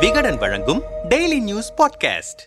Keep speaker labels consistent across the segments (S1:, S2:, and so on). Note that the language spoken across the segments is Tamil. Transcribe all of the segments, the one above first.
S1: விகடன் வழங்கும் டெய்லி நியூஸ் பாட்காஸ்ட்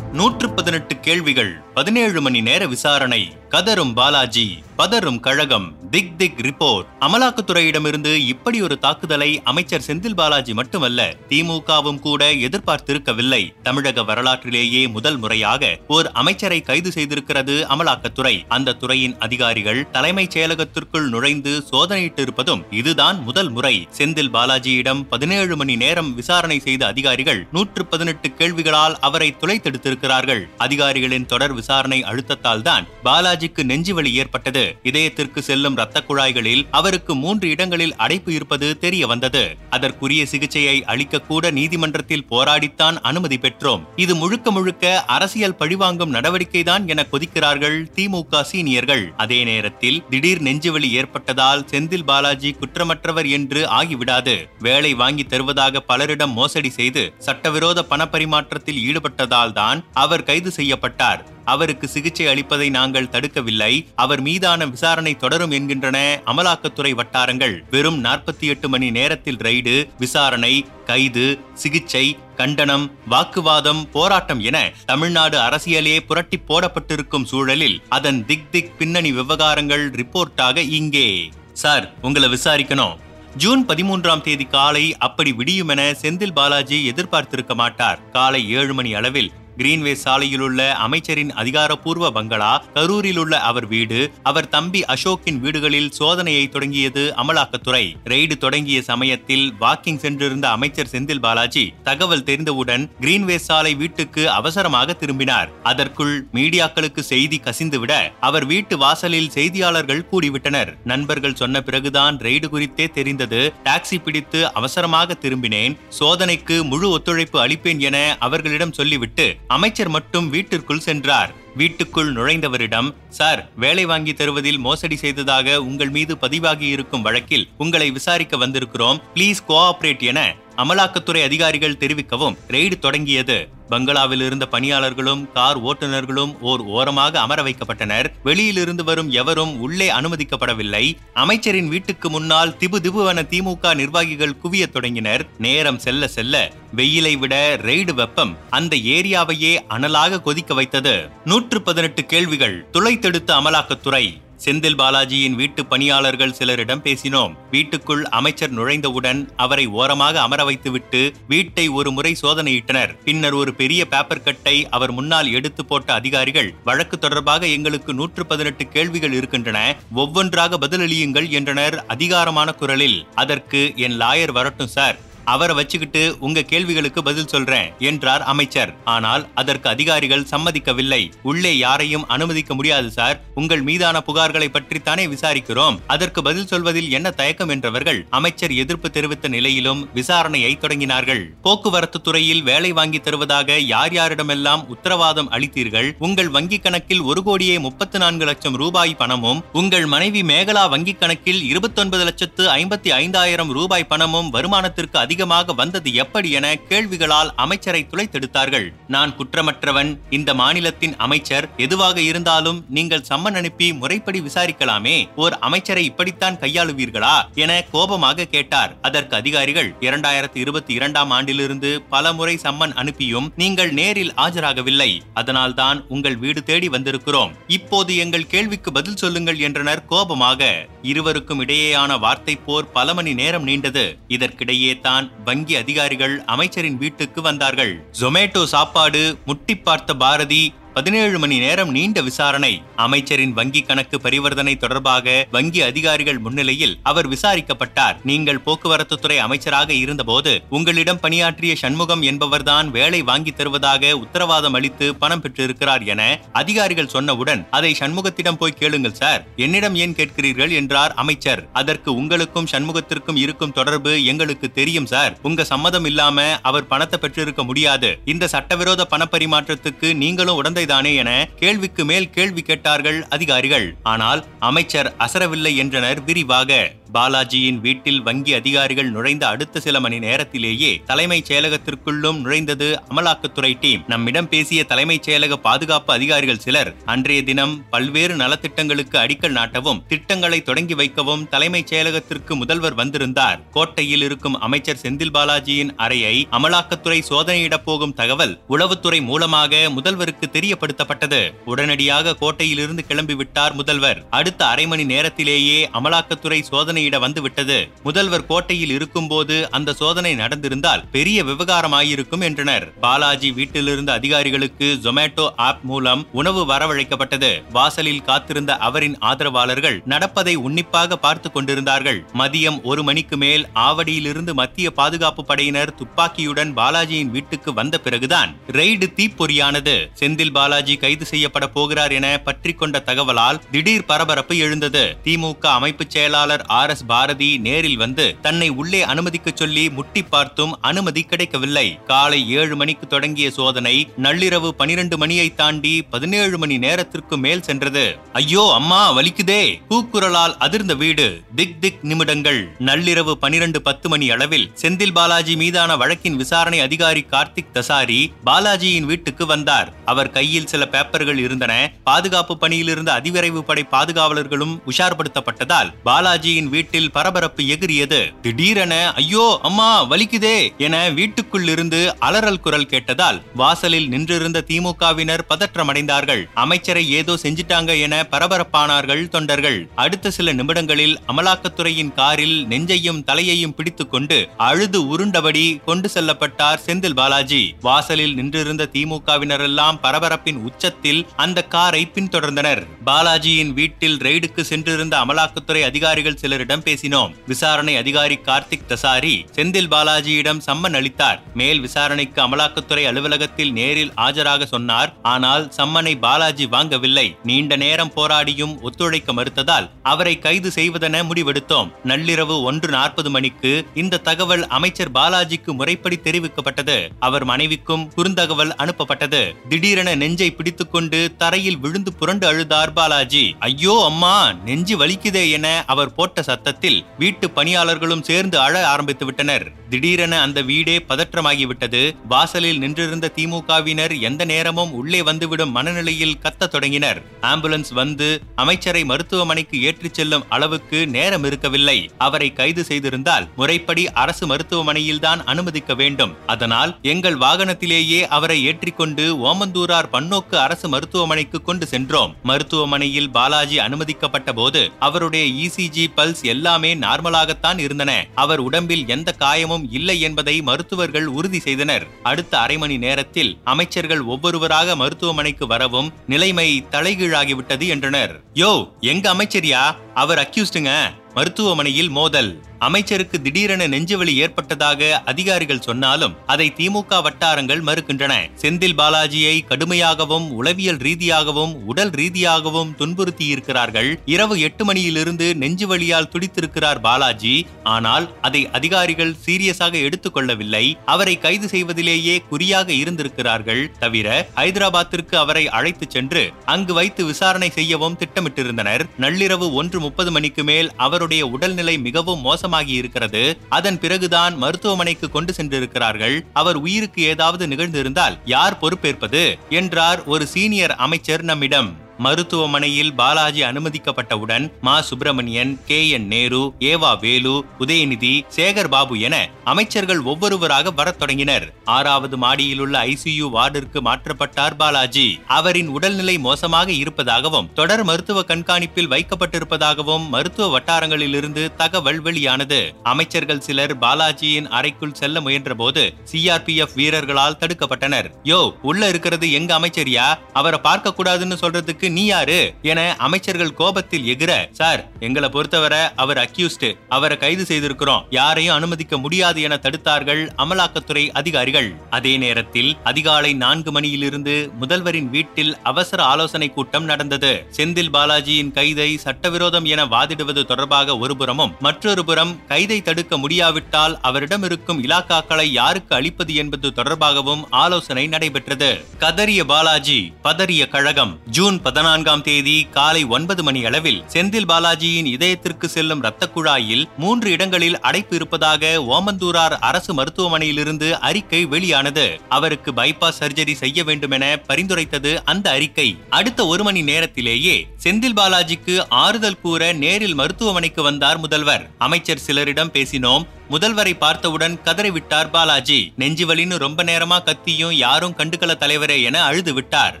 S1: நூற்று பதினெட்டு கேள்விகள் பதினேழு மணி நேர விசாரணை. கதரும் பாலாஜி பதரும் கழகம் திக் திக் ரிப்போர்ட். அமலாக்கத்துறையிடமிருந்து இப்படி ஒரு தாக்குதலை அமைச்சர் செந்தில் பாலாஜி மட்டுமல்ல திமுகவும் கூட எதிர்பார்த்திருக்கவில்லை. தமிழக வரலாற்றிலேயே முதல் முறையாக ஓர் அமைச்சரை கைது செய்திருக்கிறது அமலாக்கத்துறை. அந்த துறையின் அதிகாரிகள் தலைமைச் செயலகத்திற்குள் நுழைந்து சோதனையிட்டிருப்பதும் இதுதான் முதல் முறை. செந்தில் பாலாஜியிடம் பதினேழு மணி நேரம் விசாரணை செய்த அதிகாரிகள் நூற்று பதினெட்டு கேள்விகளால் அவரை துளைத்தெடுத்திருக்கிறார்கள். அதிகாரிகளின் தொடர் விசாரணை அழுத்தத்தால் தான் பாலாஜி பாலாஜிக்கு நெஞ்சுவலி ஏற்பட்டது. இதயத்திற்கு செல்லும் இரத்த குழாய்களில் அவருக்கு மூன்று இடங்களில் அடைப்பு இருப்பது தெரிய வந்தது. அதற்குரிய சிகிச்சையை அளிக்க கூட நீதிமன்றத்தில் போராடித்தான் அனுமதி பெற்றோம். இது முழுக்க முழுக்க அரசியல் பழிவாங்கும் நடவடிக்கைதான் என கொதிக்கிறார்கள் திமுக சீனியர்கள். அதே நேரத்தில் திடீர் நெஞ்சுவலி ஏற்பட்டதால் செந்தில் பாலாஜி குற்றமற்றவர் என்று ஆகிவிடாது. வேலை வாங்கி தருவதாக பலரிடம் மோசடி செய்து சட்டவிரோத பணப்பரிமாற்றத்தில் ஈடுபட்டதால் தான் அவர் கைது செய்யப்பட்டார். அவருக்கு சிகிச்சை அளிப்பதை நாங்கள் எடுக்கவில்லை அவர் மீதான விசாரணை தொடரும் என்கின்றன. அமலாக்கத்துறை வட்டாரங்கள் வெறும் நாற்பத்தி எட்டு மணி நேரத்தில் ரைடு விசாரணை கைது சிகிச்சை கண்டனம் வாக்குவாதம் போராட்டம் என தமிழ்நாடு அரசியலே புரட்டி போடப்பட்டிருக்கும் சூழலில் அதன் திக் திக் பின்னணி விவகாரங்கள் ரிப்போர்ட்டாக இங்கே. சார் உங்களை விசாரிக்கணும். ஜூன் பதிமூன்றாம் தேதி காலை அப்படி விடியும் என செந்தில் பாலாஜி எதிர்பார்த்திருக்க மாட்டார். காலை ஏழு மணி அளவில் கிரீன்வே சாலையில் உள்ள அமைச்சரின் அதிகாரப்பூர்வ பங்களா கரூரில் உள்ள அவர் வீடு அவர் தம்பி அசோக்கின் வீடுகளில் சோதனையை தொடங்கியது அமலாக்கத்துறை. ரெய்டு தொடங்கிய சமயத்தில் வாக்கிங் சென்றிருந்த அமைச்சர் செந்தில் பாலாஜி தகவல் தெரிந்தவுடன் கிரீன்வே சாலை வீட்டுக்கு அவசரமாக திரும்பினார். அதற்குள் மீடியாக்களுக்கு செய்தி கசிந்துவிட அவர் வீட்டு வாசலில் செய்தியாளர்கள் கூடிவிட்டனர். நண்பர்கள் சொன்ன பிறகுதான் ரெய்டு குறித்தே தெரிந்தது. டாக்ஸி பிடித்து அவசரமாக திரும்பினேன். சோதனைக்கு முழு ஒத்துழைப்பு அளிப்பேன் என அவர்களிடம் சொல்லிவிட்டு அமைச்சர் மட்டும் வீட்டிற்குள் சென்றார். வீட்டுக்குள் நுழைந்தவரிடம் சார் வேலை வாங்கி தருவதில் மோசடி செய்ததாக உங்கள் மீது பதிவாகி இருக்கும் வழக்கில் உங்களை விசாரிக்க வந்திருக்கிறோம். ப்ளீஸ் கோஆபரேட் என அமலாக்கத்துறை அதிகாரிகள் தெரிவிக்கவும் ரெய்டு தொடங்கியது. பங்களாவில் இருந்த பணியாளர்களும் கார் ஓட்டுநர்களும் ஓர் ஓரமாக அமர வைக்கப்பட்டனர். வெளியிலிருந்து வரும் எவரும் உள்ளே அனுமதிக்கப்படவில்லை. அமைச்சரின் வீட்டுக்கு முன்னால் திபு திபுவென திமுக நிர்வாகிகள் குவியத் தொடங்கினர். நேரம் செல்ல செல்ல வெயிலை விட ரெய்டு வெப்பம் அந்த ஏரியாவையே அனலாக கொதிக்க வைத்தது. நூற்று பதினெட்டு கேள்விகள். துளைத்தெடுத்த அமலாக்கத்துறை. செந்தில் பாலாஜியின் வீட்டு பணியாளர்கள் சிலரிடம் பேசினோம். வீட்டுக்குள் அமைச்சர் நுழைந்தவுடன் அவரை ஓரமாக அமர வைத்துவிட்டு வீட்டை ஒரு முறை சோதனையிட்டனர். பின்னர் ஒரு பெரிய பேப்பர் கட்டை அவர் முன்னால் எடுத்து போட்ட அதிகாரிகள் வழக்கு தொடர்பாக எங்களுக்கு நூற்று பதினெட்டு கேள்விகள் இருக்கின்றன. ஒவ்வொன்றாக பதிலளியுங்கள் என்றனர் அதிகாரமான குரலில். அதற்கு என் லாயர் வரட்டும் சார். அவரை வச்சுக்கிட்டு உங்க கேள்விகளுக்கு பதில் சொல்றேன் என்றார் அமைச்சர். ஆனால் அதற்கு அதிகாரிகள் சம்மதிக்கவில்லை. உள்ளே யாரையும் அனுமதிக்க முடியாது சார். உங்கள் மீதான புகார்களை பற்றித்தானே விசாரிக்கிறோம். அதற்கு பதில் சொல்வதில் என்ன தயக்கம் என்றவர்கள் அமைச்சர் எதிர்ப்பு தெரிவித்த நிலையிலும் விசாரணையை தொடங்கினார்கள். போக்குவரத்து துறையில் வேலை வாங்கி தருவதாக யார் யாரிடமெல்லாம் உத்தரவாதம் அளித்தீர்கள்? உங்கள் வங்கிக் கணக்கில் ஒரு கோடியே முப்பத்தி நான்கு லட்சம் ரூபாய் பணமும் உங்கள் மனைவி மேகலா வங்கிக் கணக்கில் இருபத்தொன்பது லட்சத்து ஐம்பத்தி ஐந்தாயிரம் ரூபாய் பணமும் வருமானத்திற்கு அதிக அதிகமாக வந்தது எப்படி என கேள்விகளால் அமைச்சரை துளைத்தெடுத்தார்கள். நான் குற்றமற்றவன் இந்த மாநிலத்தின் அமைச்சர் எதுவாக இருந்தாலும் நீங்கள் சம்மன் அனுப்பி முறைப்படி விசாரிக்கலாமே. ஓர் அமைச்சரை இப்படித்தான் கையாளுவீர்களா என கோபமாக கேட்டார். அதற்கு அதிகாரிகள் இரண்டாயிரத்தி இருபத்தி இரண்டாம் ஆண்டிலிருந்து பல முறை சம்மன் அனுப்பியும் நீங்கள் நேரில் ஆஜராகவில்லை. அதனால்தான் உங்கள் வீடு தேடி வந்திருக்கிறோம். இப்போது எங்கள் கேள்விக்கு பதில் சொல்லுங்கள் என்றனர் கோபமாக. இருவருக்கும் இடையேயான வார்த்தை போர் பல மணி நேரம் நீண்டது. இதற்கிடையே தான் வங்கி அதிகாரிகள் அமைச்சரின் வீட்டுக்கு வந்தார்கள். ஜொமேட்டோ சாப்பாடு முட்டி பார்த்த பாரதி பதினேழு மணி நேரம் நீண்ட விசாரணை. அமைச்சரின் வங்கி கணக்கு பரிவர்த்தனை தொடர்பாக வங்கி அதிகாரிகள் முன்னிலையில் அவர் விசாரிக்கப்பட்டார். நீங்கள் போக்குவரத்து துறை அமைச்சராக இருந்தபோது உங்களிடம் பணியாற்றிய சண்முகம் என்பவர்தான் வேலை வாங்கி தருவதாக உத்தரவாதம் அளித்து பணம் பெற்றிருக்கிறார் என அதிகாரிகள் சொன்னவுடன் அதை சண்முகத்திடம் போய் கேளுங்கள் சார். என்னிடம் ஏன் கேட்கிறீர்கள்? என்றார் அமைச்சர். அதற்கு உங்களுக்கும் சண்முகத்திற்கும் இருக்கும் தொடர்பு எங்களுக்கு தெரியும் சார். உங்க சம்மதம் இல்லாம அவர் பணத்தை பெற்றிருக்க முடியாது. இந்த சட்டவிரோத பணப்பரிமாற்றத்துக்கு நீங்களும் உடந்தை தானே என கேள்விக்கு மேல் கேள்வி கேட்டார்கள் அதிகாரிகள். ஆனால் அமைச்சர் அசரவில்லை என்றனர் விரிவாக. பாலாஜியின் வீட்டில் வங்கி அதிகாரிகள் நுழைந்த அடுத்த சில மணி நேரத்திலேயே தலைமைச் செயலகத்திற்குள்ளும் நுழைந்தது அமலாக்கத்துறை டீம். நம்மிடம் பேசிய தலைமைச் செயலக பாதுகாப்பு அதிகாரிகள் சிலர் அன்றைய தினம் பல்வேறு நலத்திட்டங்களுக்கு அடிக்கல் நாட்டவும் திட்டங்களை தொடங்கி வைக்கவும் தலைமைச் செயலகத்திற்கு முதல்வர் வந்திருந்தார். கோட்டையில் இருக்கும் அமைச்சர் செந்தில் பாலாஜியின் அறையை அமலாக்கத்துறை சோதனையிடப் போகும் தகவல் உளவுத்துறை மூலமாக முதல்வருக்கு தெரியப்படுத்தப்பட்டது. உடனடியாக கோட்டையிலிருந்து கிளம்பிவிட்டார் முதல்வர். அடுத்த அரை மணி நேரத்திலேயே அமலாக்கத்துறை சோதனை சோதனையிட வந்துவிட்டது. முதல்வர் கோட்டையில் இருக்கும்போது அந்த சோதனை நடந்திருந்தால் பெரிய விவகாரமாயிருக்கும் என்றனர். பாலாஜி வீட்டிலிருந்த அதிகாரிகளுக்கு ஜொமேட்டோ ஆப் மூலம் உணவு வரவழைக்கப்பட்டது. வாசலில் காத்திருந்த அவரின் ஆதரவாளர்கள் நடப்பதை உன்னிப்பாக பார்த்து கொண்டிருந்தார்கள். மதியம் ஒரு மணிக்கு மேல் ஆவடியிலிருந்து மத்திய பாதுகாப்பு படையினர் துப்பாக்கியுடன் பாலாஜியின் வீட்டுக்கு வந்த பிறகுதான் ரெய்டு தீப்பொறியானது. செந்தில் பாலாஜி கைது செய்யப்பட போகிறார் என பற்றி கொண்ட தகவலால் திடீர் பரபரப்பு எழுந்தது. திமுக அமைப்பு செயலாளர் ஆர். எஸ் பாரதி நேரில் வந்து தன்னை உள்ளே அனுமதிக்க சொல்லி முட்டி பார்த்தும் அனுமதி கிடைக்கவில்லை. காலை ஏழு மணிக்கு தொடங்கிய சோதனை நள்ளிரவு பனிரெண்டு மணியை தாண்டி பதினேழு மணி நேரத்திற்கு மேல் சென்றது. ஐயோ அம்மா வலிக்குதே. கூக்குரலால் அதிர்ந்த வீடு. திக் திக் நிமிடங்கள். நள்ளிரவு பனிரெண்டு பத்து மணி அளவில் செந்தில் பாலாஜி மீதான வழக்கின் விசாரணை அதிகாரி கார்த்திக் தசாரி பாலாஜியின் வீட்டுக்கு வந்தார். அவர் கையில் சில பேப்பர்கள் இருந்தன. பாதுகாப்பு பணியில் இருந்த அதிவிரைவு படை பாதுகாவலர்களும் உஷார்படுத்தப்பட்டதால் பாலாஜியின் வீட்டில் பரபரப்பு எகிரியது திடீரென ஐயோ அம்மா வலிக்குதே என வீட்டுக்குள் இருந்து அலறல் குரல் கேட்டதால் வாசலில் நின்றிருந்த திமுகவினர் பதற்றமடைந்தார்கள். அமைச்சரை ஏதோ செஞ்சிட்டாங்க என பரபரப்பானார்கள் தொண்டர்கள். அடுத்த சில நிமிடங்களில் அமலாக்கத்துறையின் காரில் நெஞ்சையும் தலையையும் பிடித்துக்கொண்டு அழுது உருண்டபடி கொண்டு செல்லப்பட்டார் செந்தில் பாலாஜி. வாசலில் நின்றிருந்த திமுகவினரெல்லாம் பரபரப்பின் உச்சத்தில் அந்த காரை பின்தொடர்ந்தனர். பாலாஜியின் வீட்டில் ரெய்டுக்கு சென்றிருந்த அமலாக்கத்துறை அதிகாரிகள் சிலரிடம் செய்தியாளர்களிடம் பேசினோம். விசாரணை அதிகாரி கார்த்திக் தசாரி செந்தில் பாலாஜியிடம் சம்மன் அளித்தார். மேல் விசாரணைக்கு அமலாக்கத்துறை அலுவலகத்தில் நேரில் ஆஜராக சொன்னார். ஆனால் சம்மனை பாலாஜி வாங்கவில்லை. நீண்ட நேரம் போராடியும் ஒத்துழைக்க மறுத்ததால் அவரை கைது செய்வதென முடிவெடுத்தோம். நள்ளிரவு ஒன்று நாற்பது மணிக்கு இந்த தகவல் அமைச்சர் பாலாஜிக்கு முறைப்படி தெரிவிக்கப்பட்டது. அவர் மனைவிக்கும் குறுந்தகவல் அனுப்பப்பட்டது. திடீரென நெஞ்சை பிடித்துக்கொண்டு தரையில் விழுந்து புரண்டு அழுதார் பாலாஜி. ஐயோ அம்மா நெஞ்சு வலிக்குதே என அவர் போட்ட சத்தத்தில் வீட்டு பணியாளர்களும் சேர்ந்து அழ ஆரம்பித்து விட்டனர். திடீரென அந்த வீடே பதற்றமாகிவிட்டது. வாசலில் நின்றிருந்த திமுகவினர் எந்த நேரமும் உள்ளே வந்துவிடும் மனநிலையில் கத்த தொடங்கினர். ஆம்புலன்ஸ் வந்து அமைச்சரை மருத்துவமனைக்கு ஏற்றிச் செல்லும் அளவுக்கு நேரம் இருக்கவில்லை. அவரை கைது செய்திருந்தால் முறைப்படி அரசு மருத்துவமனையில் தான் அனுமதிக்க வேண்டும். அதனால் எங்கள் வாகனத்திலேயே அவரை ஏற்றிக்கொண்டு ஓமந்தூரார் பன்னோக்கு அரசு மருத்துவமனைக்கு கொண்டு சென்றோம். மருத்துவமனையில் பாலாஜி அனுமதிக்கப்பட்ட போது அவருடைய இசிஜி பல்ஸ் எல்லாமே நார்மலாகத்தான் இருந்தன. அவர் உடம்பில் எந்த காயமும் இல்லை என்பதை மருத்துவர்கள் உறுதி செய்தனர். அடுத்த அரை மணி நேரத்தில் அமைச்சர்கள் ஒவ்வொருவராக மருத்துவமனைக்கு வரவும் நிலைமை தலைகீழாகிவிட்டது என்றனர். யோ எங்க அமைச்சரியா? அவர் அக்யூஸ்டுங்க மருத்துவமனையில் மோதல். அமைச்சருக்கு திடீரென நெஞ்சுவலி ஏற்பட்டதாக அதிகாரிகள் சொன்னாலும் அதை திமுக வட்டாரங்கள் மறுக்கின்றன. செந்தில் பாலாஜியை கடுமையாகவும் உளவியல் ரீதியாகவும் உடல் ரீதியாகவும் துன்புறுத்தி இருக்கிறார்கள் இரவு எட்டு மணியிலிருந்து நெஞ்சு வலியால் துடித்திருக்கிறார் பாலாஜி. ஆனால் அதை அதிகாரிகள் சீரியஸாக எடுத்துக்கொள்ளவில்லை. அவரை கைது செய்வதிலேயே குறியாக இருந்திருக்கிறார்கள். தவிர ஹைதராபாத்திற்கு அவரை அழைத்துச் சென்று அங்கு வைத்து விசாரணை செய்யவும் திட்டமிட்டிருந்தனர். நள்ளிரவு ஒன்று முப்பது மணிக்கு மேல் அவருடைய உடல்நிலை மிகவும் மோசம் மோசமாகி இருக்கிறது. அதன் பிறகுதான் மருத்துவமனைக்கு கொண்டு சென்றிருக்கிறார்கள். அவர் உயிருக்கு ஏதாவது நிகழ்ந்திருந்தால் யார் பொறுப்பேற்பது? என்றார் ஒரு சீனியர் அமைச்சர் நம்மிடம். மருத்துவமனையில் பாலாஜி அனுமதிக்கப்பட்டவுடன் மா சுப்பிரமணியன் கே என் நேரு ஏவா வேலு உதயநிதி சேகர் பாபு என அமைச்சர்கள் ஒவ்வொருவராக வரத் தொடங்கினர். ஆறாவது மாடியிலுள்ள ஐசியு வார்டிற்கு மாற்றப்பட்டார் பாலாஜி. அவரின் உடல்நிலை மோசமாக இருப்பதாகவும் தொடர் மருத்துவ கண்காணிப்பில் வைக்கப்பட்டிருப்பதாகவும் மருத்துவ வட்டாரங்களிலிருந்து தகவல் வெளியானது. அமைச்சர்கள் சிலர் பாலாஜியின் அறைக்குள் செல்ல முயன்றபோது சிஆர்பிஎஃப் வீரர்களால் தடுக்கப்பட்டனர். யோ உள்ள இருக்கிறது எங்க அமைச்சரியா அவரை பார்க்க கூடாதுன்னு சொல்றதுக்கு நீ யாரு? என அமைச்சர்கள் கோபத்தில் எகிர சார் எங்களை பொறுத்தவரை அவர் அக்யூஸ்டு அவரை கைது செய்திருக்கிறோம். யாரையும் அனுமதிக்க முடியாது என தடுத்தார்கள் அமலாக்கத்துறை அதிகாரிகள். அதே நேரத்தில் அதிகாலை நான்கு மணியிலிருந்து முதல்வரின் வீட்டில் அவசர ஆலோசனை கூட்டம் நடந்தது. செந்தில் பாலாஜியின் கைதை சட்டவிரோதம் என வாதிடுவது தொடர்பாக ஒருபுறமும் மற்றொரு புறம் கைதை தடுக்க முடியாவிட்டால் அவரிடம் இருக்கும் இலாக்காக்களை யாருக்கு அளிப்பது என்பது தொடர்பாகவும் ஆலோசனை நடைபெற்றது. கதறிய பாலாஜி பதறிய கழகம் ஜூன் பதினான்காம் தேதி காலை ஒன்பது மணி அளவில் செந்தில் பாலாஜியின் இதயத்திற்கு செல்லும் இரத்த குழாயில் மூன்று இடங்களில் அடைப்பு இருப்பதாக ஓமந்தூரார் அரசு மருத்துவமனையிலிருந்து அறிக்கை வெளியானது. அவருக்கு பைபாஸ் சர்ஜரி செய்ய வேண்டும் என பரிந்துரைத்தது அந்த அறிக்கை. அடுத்த ஒரு மணி நேரத்திலேயே செந்தில் பாலாஜிக்கு ஆறுதல் கூற நேரில் மருத்துவமனைக்கு வந்தார் முதல்வர். அமைச்சர் சிலரிடம் பேசினோம். முதல்வரை பார்த்தவுடன் கதறிவிட்டார் பாலாஜி. நெஞ்சுவலின்னு ரொம்ப நேரமா கத்தியும் யாரும் கண்டுக்கல தலைவரே என அழுது விட்டார்.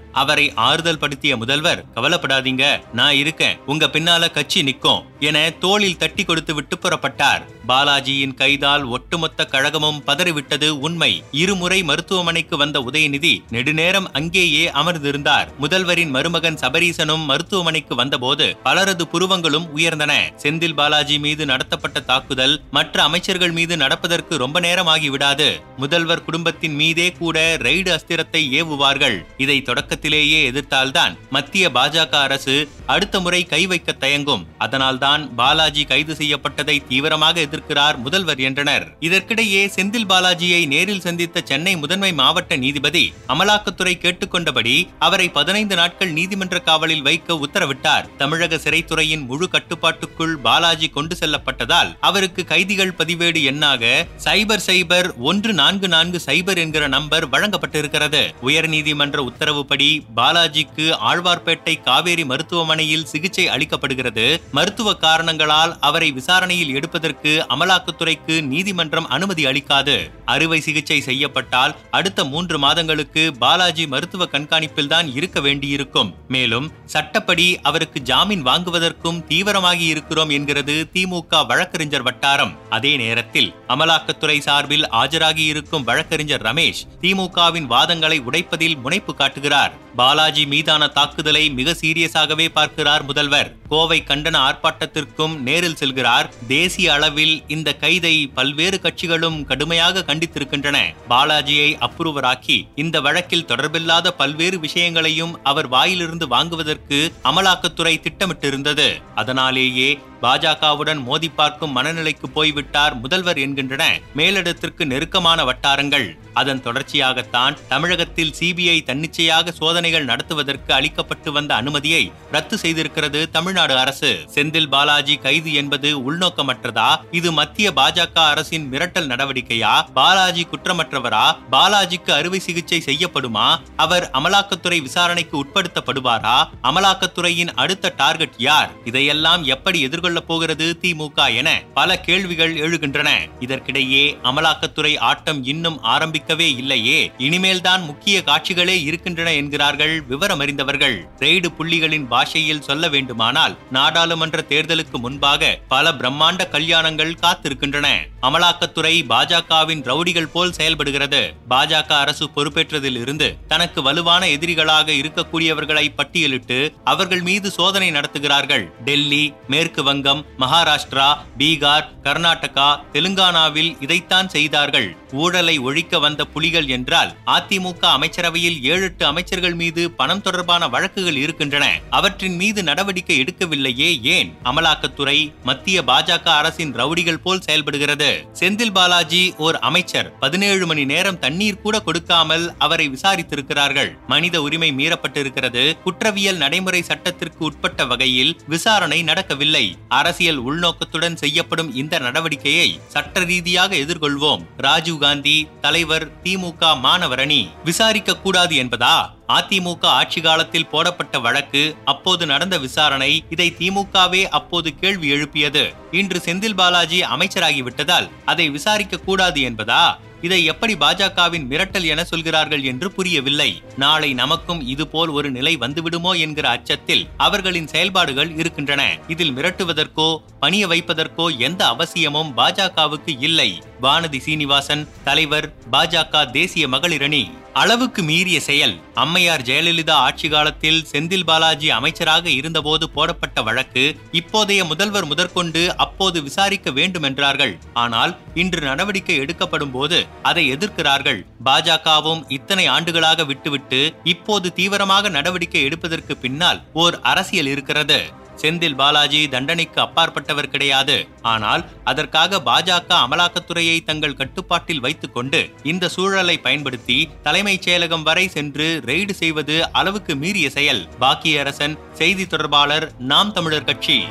S1: அவரை ஆறுதல் படுத்திய முதல்வர் கவலைப்படாதீங்க நான் இருக்கேன் உங்க பின்னால கட்சி நிக்கும் என தோளில் தட்டி கொடுத்து விட்டு புறப்பட்டார். பாலாஜியின் கைதால் ஒட்டுமொத்த கழகமும் பதறிவிட்டது உண்மை. இருமுறை மருத்துவமனைக்கு வந்த உதயநிதி நெடுநேரம் அங்கேயே அமர்ந்திருந்தார். முதல்வரின் மருமகன் சபரீசனும் மருத்துவமனைக்கு வந்தபோது பலரது புருவங்களும் உயர்ந்தன. செந்தில் பாலாஜி மீது நடத்தப்பட்ட தாக்குதல் மற்ற அமைச்சர்கள் மீது நடப்பதற்கு ரொம்ப நேரம் ஆகிவிடாது முதல்வர் குடும்பத்தின் மீதே கூட ரெய்டு அஸ்திரத்தை ஏவுவார்கள். இதை தொடக்கத்திலேயே எதிர்த்தால்தான் மத்திய பாஜக அரசு அடுத்த முறை கை வைக்க தயங்கும். அதனால்தான் பாலாஜி கைது செய்யப்பட்டதை தீவிரமாக எதிர்க்கிறார் முதல்வர் என்றனர். இதற்கிடையே செந்தில் பாலாஜியை நேரில் சந்தித்த சென்னை முதன்மை மாவட்ட நீதிபதி அமலாக்கத்துறை கேட்டுக்கொண்டபடி அவரை பதினைந்து நாட்கள் நீதிமன்ற காவலில் வைக்க உத்தரவிட்டார். தமிழக சிறைத்துறையின் முழு கட்டுப்பாட்டுக்குள் பாலாஜி கொண்டு செல்லப்பட்டதால் அவருக்கு கைதிகள் பதிவேடு எண்ணாக சைபர் சைபர் ஒன்று நான்கு நான்கு சைபர் என்கிற நம்பர் வழங்கப்பட்டிருக்கிறது. உயர்நீதிமன்ற உத்தரவுப்படி பாலாஜிக்கு ஆழ்வார்பேட்டை காவேரி மருத்துவமனையில் சிகிச்சை அளிக்கப்படுகிறது. மருத்துவ காரணங்களால் அவரை விசாரணையில் எடுப்பதற்கு அமலாக்கத்துறைக்கு நீதிமன்றம் அனுமதி அளிக்காது. அறுவை சிகிச்சை செய்யப்பட்டால் அடுத்த மூன்று மாதங்களுக்கு பாலாஜி மருத்துவ கண்காணிப்பில் தான் இருக்க வேண்டியிருக்கும். மேலும் சட்டப்படி அவருக்கு ஜாமீன் வாங்குவதற்கும் தீவிரமாகி இருக்கிறோம் என்கிறது திமுக வழக்கறிஞர் வட்டாரம். அதே நேரத்தில் அமலாக்கத்துறை சார்பில் ஆஜராகியிருக்கும் வழக்கறிஞர் ரமேஷ் திமுகவின் வாதங்களை உடைப்பதில் முனைப்பு காட்டுகிறார். பாலாஜி மீதான தாக்குதலை மிக சீரியஸாகவே பார்க்கிறார் முதல்வர். கோவை கண்டன ஆர்ப்பாட்டத்திற்கும் நேரில் செல்கிறார். தேசிய அளவில் இந்த கைதை பல்வேறு கட்சிகளும் கடுமையாக கண்டித்திருக்கின்றன. பாலாஜியை அப்புருவராக்கி இந்த வழக்கில் தொடர்பில்லாத பல்வேறு விஷயங்களையும் அவர் வாயிலிருந்து வாங்குவதற்கு அமலாக்கத்துறை திட்டமிட்டிருந்தது. அதனாலேயே பாஜகவுடன் மோதி பார்க்கும் மனநிலைக்கு போய்விட்டார் முதல்வர் என்கின்றன. மேலிடத்திற்கு நெருக்கமான வட்டாரங்கள். அதன் தொடர்ச்சியாகத்தான் தமிழகத்தில் சிபிஐ தன்னிச்சையாக சோதனை சோதனைகள் நடத்துவதற்கு அளிக்கப்பட்டு வந்த அனுமதியை ரத்து செய்திருக்கிறது தமிழ்நாடு அரசு. செந்தில் பாலாஜி கைது என்பது உள்நோக்கமற்றதா? இது மத்திய பாஜக அரசின் மிரட்டல் நடவடிக்கையா? பாலாஜி குற்றமற்றவரா? பாலாஜிக்கு அறுவை சிகிச்சை செய்யப்படுமா? அவர் அமலாக்கத்துறை விசாரணைக்கு உட்படுத்தப்படுவாரா? அமலாக்கத்துறையின் அடுத்த டார்கெட் யார்? இதையெல்லாம் எப்படி எதிர்கொள்ளப் போகிறது திமுக என பல கேள்விகள் எழுகின்றன. இதற்கிடையே அமலாக்கத்துறை ஆட்டம் இன்னும் ஆரம்பிக்கவே இல்லையே. இனிமேல்தான் முக்கிய காட்சிகளே இருக்கின்றன என்கிறார் விவரம் ரெய்டு புள்ளிகளின் பாஷையில் சொல்ல வேண்டுமானால் நாடாளுமன்ற தேர்தலுக்கு முன்பாக பல பிரம்மாண்ட கல்யாணங்கள் காத்திருக்கின்றன. அமலாக்கத்துறை பாஜகவின் ரவுடிகள் போல் செயல்படுகிறது. பாஜக அரசு பொறுப்பேற்றதில் இருந்து தனக்கு வலுவான எதிரிகளாக இருக்கக்கூடியவர்களை பட்டியலிட்டு அவர்கள் மீது சோதனை நடத்துகிறார்கள். டெல்லி மேற்கு வங்கம் மகாராஷ்டிரா பீகார் கர்நாடகா தெலுங்கானாவில் இதைத்தான் செய்தார்கள். ஊழலை ஒழிக்க வந்த புலிகள் என்றால் அதிமுக அமைச்சரவையில் ஏழு எட்டு அமைச்சர்கள் மீது பணம் தொடர்பான வழக்குகள் இருக்கின்றன. அவற்றின் மீது நடவடிக்கை எடுக்கவில்லையே ஏன்? அமலாக்கத்துறை மத்திய பாஜக அரசின் ரவுடிகள் போல் செயல்படுகிறது. செந்தில் பாலாஜி ஓர் அமைச்சர் பதினேழு மணி நேரம் தண்ணீர் கூட கொடுக்காமல் அவரை விசாரித்திருக்கிறார்கள். மனித உரிமை மீறப்பட்டிருக்கிறது. குற்றவியல் நடைமுறை சட்டத்திற்கு உட்பட்ட வகையில் விசாரணை நடக்கவில்லை. அரசியல் உள்நோக்கத்துடன் செய்யப்படும் இந்த நடவடிக்கையை சட்ட ரீதியாக எதிர்கொள்வோம். ராஜீவ் காந்தி தலைவர் திமுக மாணவரணி விசாரிக்க கூடாது என்பதா? அதிமுக ஆட்சி காலத்தில் போடப்பட்ட வழக்கு அப்போது நடந்த விசாரணை இதை திமுகவே அப்போது கேள்வி எழுப்பியது. இன்று செந்தில் பாலாஜி அமைச்சராகிவிட்டதால் அதை விசாரிக்க கூடாது என்பதா? இதை எப்படி பாஜகவின் மிரட்டல் என சொல்கிறார்கள் என்று புரியவில்லை. நாளை நமக்கும் இதுபோல் ஒரு நிலை வந்துவிடுமோ என்கிற அச்சத்தில் அவர்களின் செயல்பாடுகள் இருக்கின்றன. இதில் மிரட்டுவதற்கோ பணிய வைப்பதற்கோ எந்த அவசியமும் பாஜகவுக்கு இல்லை. வானதி சீனிவாசன் தலைவர் பாஜக தேசிய மகளிரணி. அளவுக்கு மீறிய செயல். அம்மையார் ஜெயலலிதா ஆட்சி காலத்தில் செந்தில் பாலாஜி அமைச்சராக இருந்தபோது போடப்பட்ட வழக்கு இப்போதைய முதல்வர் முதற்கொண்டு அப்போது விசாரிக்க வேண்டும் என்றார்கள் ஆனால் இன்று நடவடிக்கை எடுக்கப்படும் போது அதை எதிர்க்கிறார்கள். பாஜகவும் இத்தனை ஆண்டுகளாக விட்டுவிட்டு இப்போது தீவிரமாக நடவடிக்கை எடுப்பதற்கு பின்னால் ஓர் அரசியல் இருக்கிறது. செந்தில் பாலாஜி தண்டனைக்கு அப்பாற்பட்டவர் கிடையாது. ஆனால் அதற்காக பாஜக அமலாக்கத்துறையை தங்கள் கட்டுப்பாட்டில் வைத்துக் கொண்டு இந்த சூழலை பயன்படுத்தி தலைமைச் செயலகம் வரை சென்று ரெய்டு செய்வது அளவுக்கு மீறிய செயல். பாக்கிய அரசன் செய்தி தொடர்பாளர் நாம் தமிழர் கட்சி.